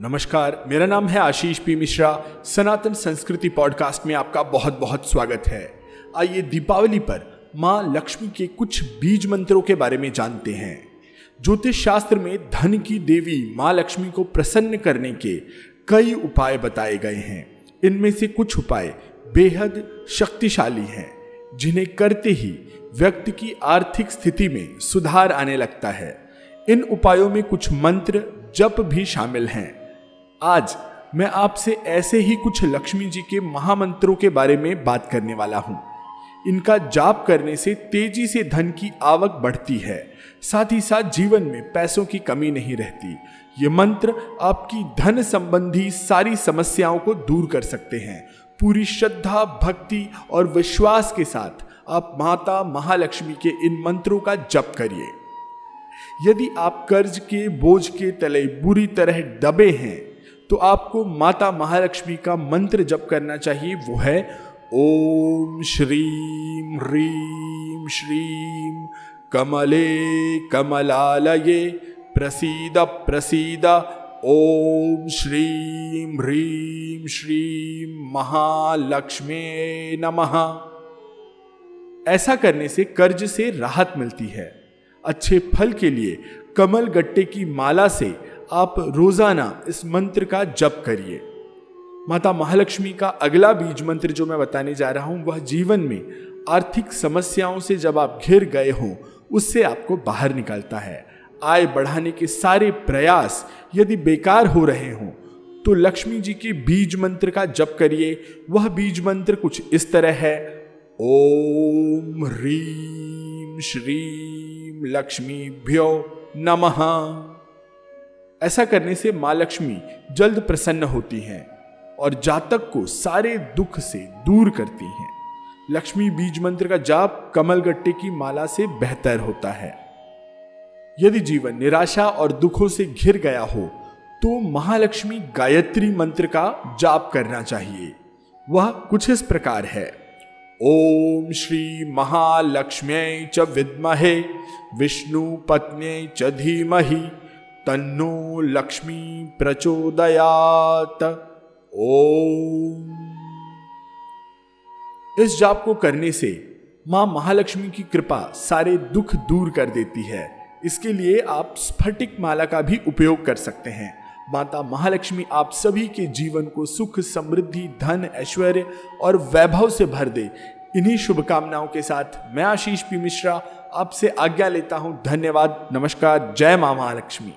नमस्कार, मेरा नाम है आशीष पी मिश्रा। सनातन संस्कृति पॉडकास्ट में आपका बहुत बहुत स्वागत है। आइए दीपावली पर माँ लक्ष्मी के कुछ बीज मंत्रों के बारे में जानते हैं। ज्योतिष शास्त्र में धन की देवी माँ लक्ष्मी को प्रसन्न करने के कई उपाय बताए गए हैं। इनमें से कुछ उपाय बेहद शक्तिशाली हैं, जिन्हें करते ही व्यक्ति की आर्थिक स्थिति में सुधार आने लगता है। इन उपायों में कुछ मंत्र जप भी शामिल हैं। आज मैं आपसे ऐसे ही कुछ लक्ष्मी जी के महामंत्रों के बारे में बात करने वाला हूँ। इनका जाप करने से तेज़ी से धन की आवक बढ़ती है, साथ ही साथ जीवन में पैसों की कमी नहीं रहती। ये मंत्र आपकी धन संबंधी सारी समस्याओं को दूर कर सकते हैं। पूरी श्रद्धा, भक्ति और विश्वास के साथ आप माता महालक्ष्मी के इन मंत्रों का जप करिए। यदि आप कर्ज के, बोझ के तले बुरी तरह दबे हैं तो आपको माता महालक्ष्मी का मंत्र जप करना चाहिए, वो है, ओम श्रीम ह्रीम श्रीम कमले कमलालये, प्रसीद प्रसीद, ओम श्रीम ह्रीम श्रीम महालक्ष्मी नमः। ऐसा करने से कर्ज से राहत मिलती है। अच्छे फल के लिए कमल गट्टे की माला से आप रोज़ाना इस मंत्र का जप करिए। माता महालक्ष्मी का अगला बीज मंत्र जो मैं बताने जा रहा हूँ, वह जीवन में आर्थिक समस्याओं से जब आप घिर गए हों, उससे आपको बाहर निकालता है। आय बढ़ाने के सारे प्रयास यदि बेकार हो रहे हों तो लक्ष्मी जी के बीज मंत्र का जप करिए। वह बीज मंत्र कुछ इस तरह है, ओम ह्रीम श्रीम लक्ष्मी भ्यो नमः। ऐसा करने से माँ लक्ष्मी जल्द प्रसन्न होती हैं और जातक को सारे दुख से दूर करती हैं। लक्ष्मी बीज मंत्र का जाप कमल गट्टे की माला से बेहतर होता है। यदि जीवन निराशा और दुखों से घिर गया हो तो महालक्ष्मी गायत्री मंत्र का जाप करना चाहिए। वह कुछ इस प्रकार है। ओम श्री महालक्ष्मी च विद्महे, विष्णु पत्नी च धीमहि तन्नो लक्ष्मी प्रचोदयात। ओम। इस जाप को करने से माँ महालक्ष्मी की कृपा सारे दुख दूर कर देती है। इसके लिए आप स्फटिक माला का भी उपयोग कर सकते हैं। माता महालक्ष्मी आप सभी के जीवन को सुख, समृद्धि, धन, ऐश्वर्य और वैभव से भर दे। इन्हीं शुभकामनाओं के साथ मैं आशीष पी मिश्रा आपसे आज्ञा लेता हूँ। धन्यवाद। नमस्कार। जय माँ महालक्ष्मी।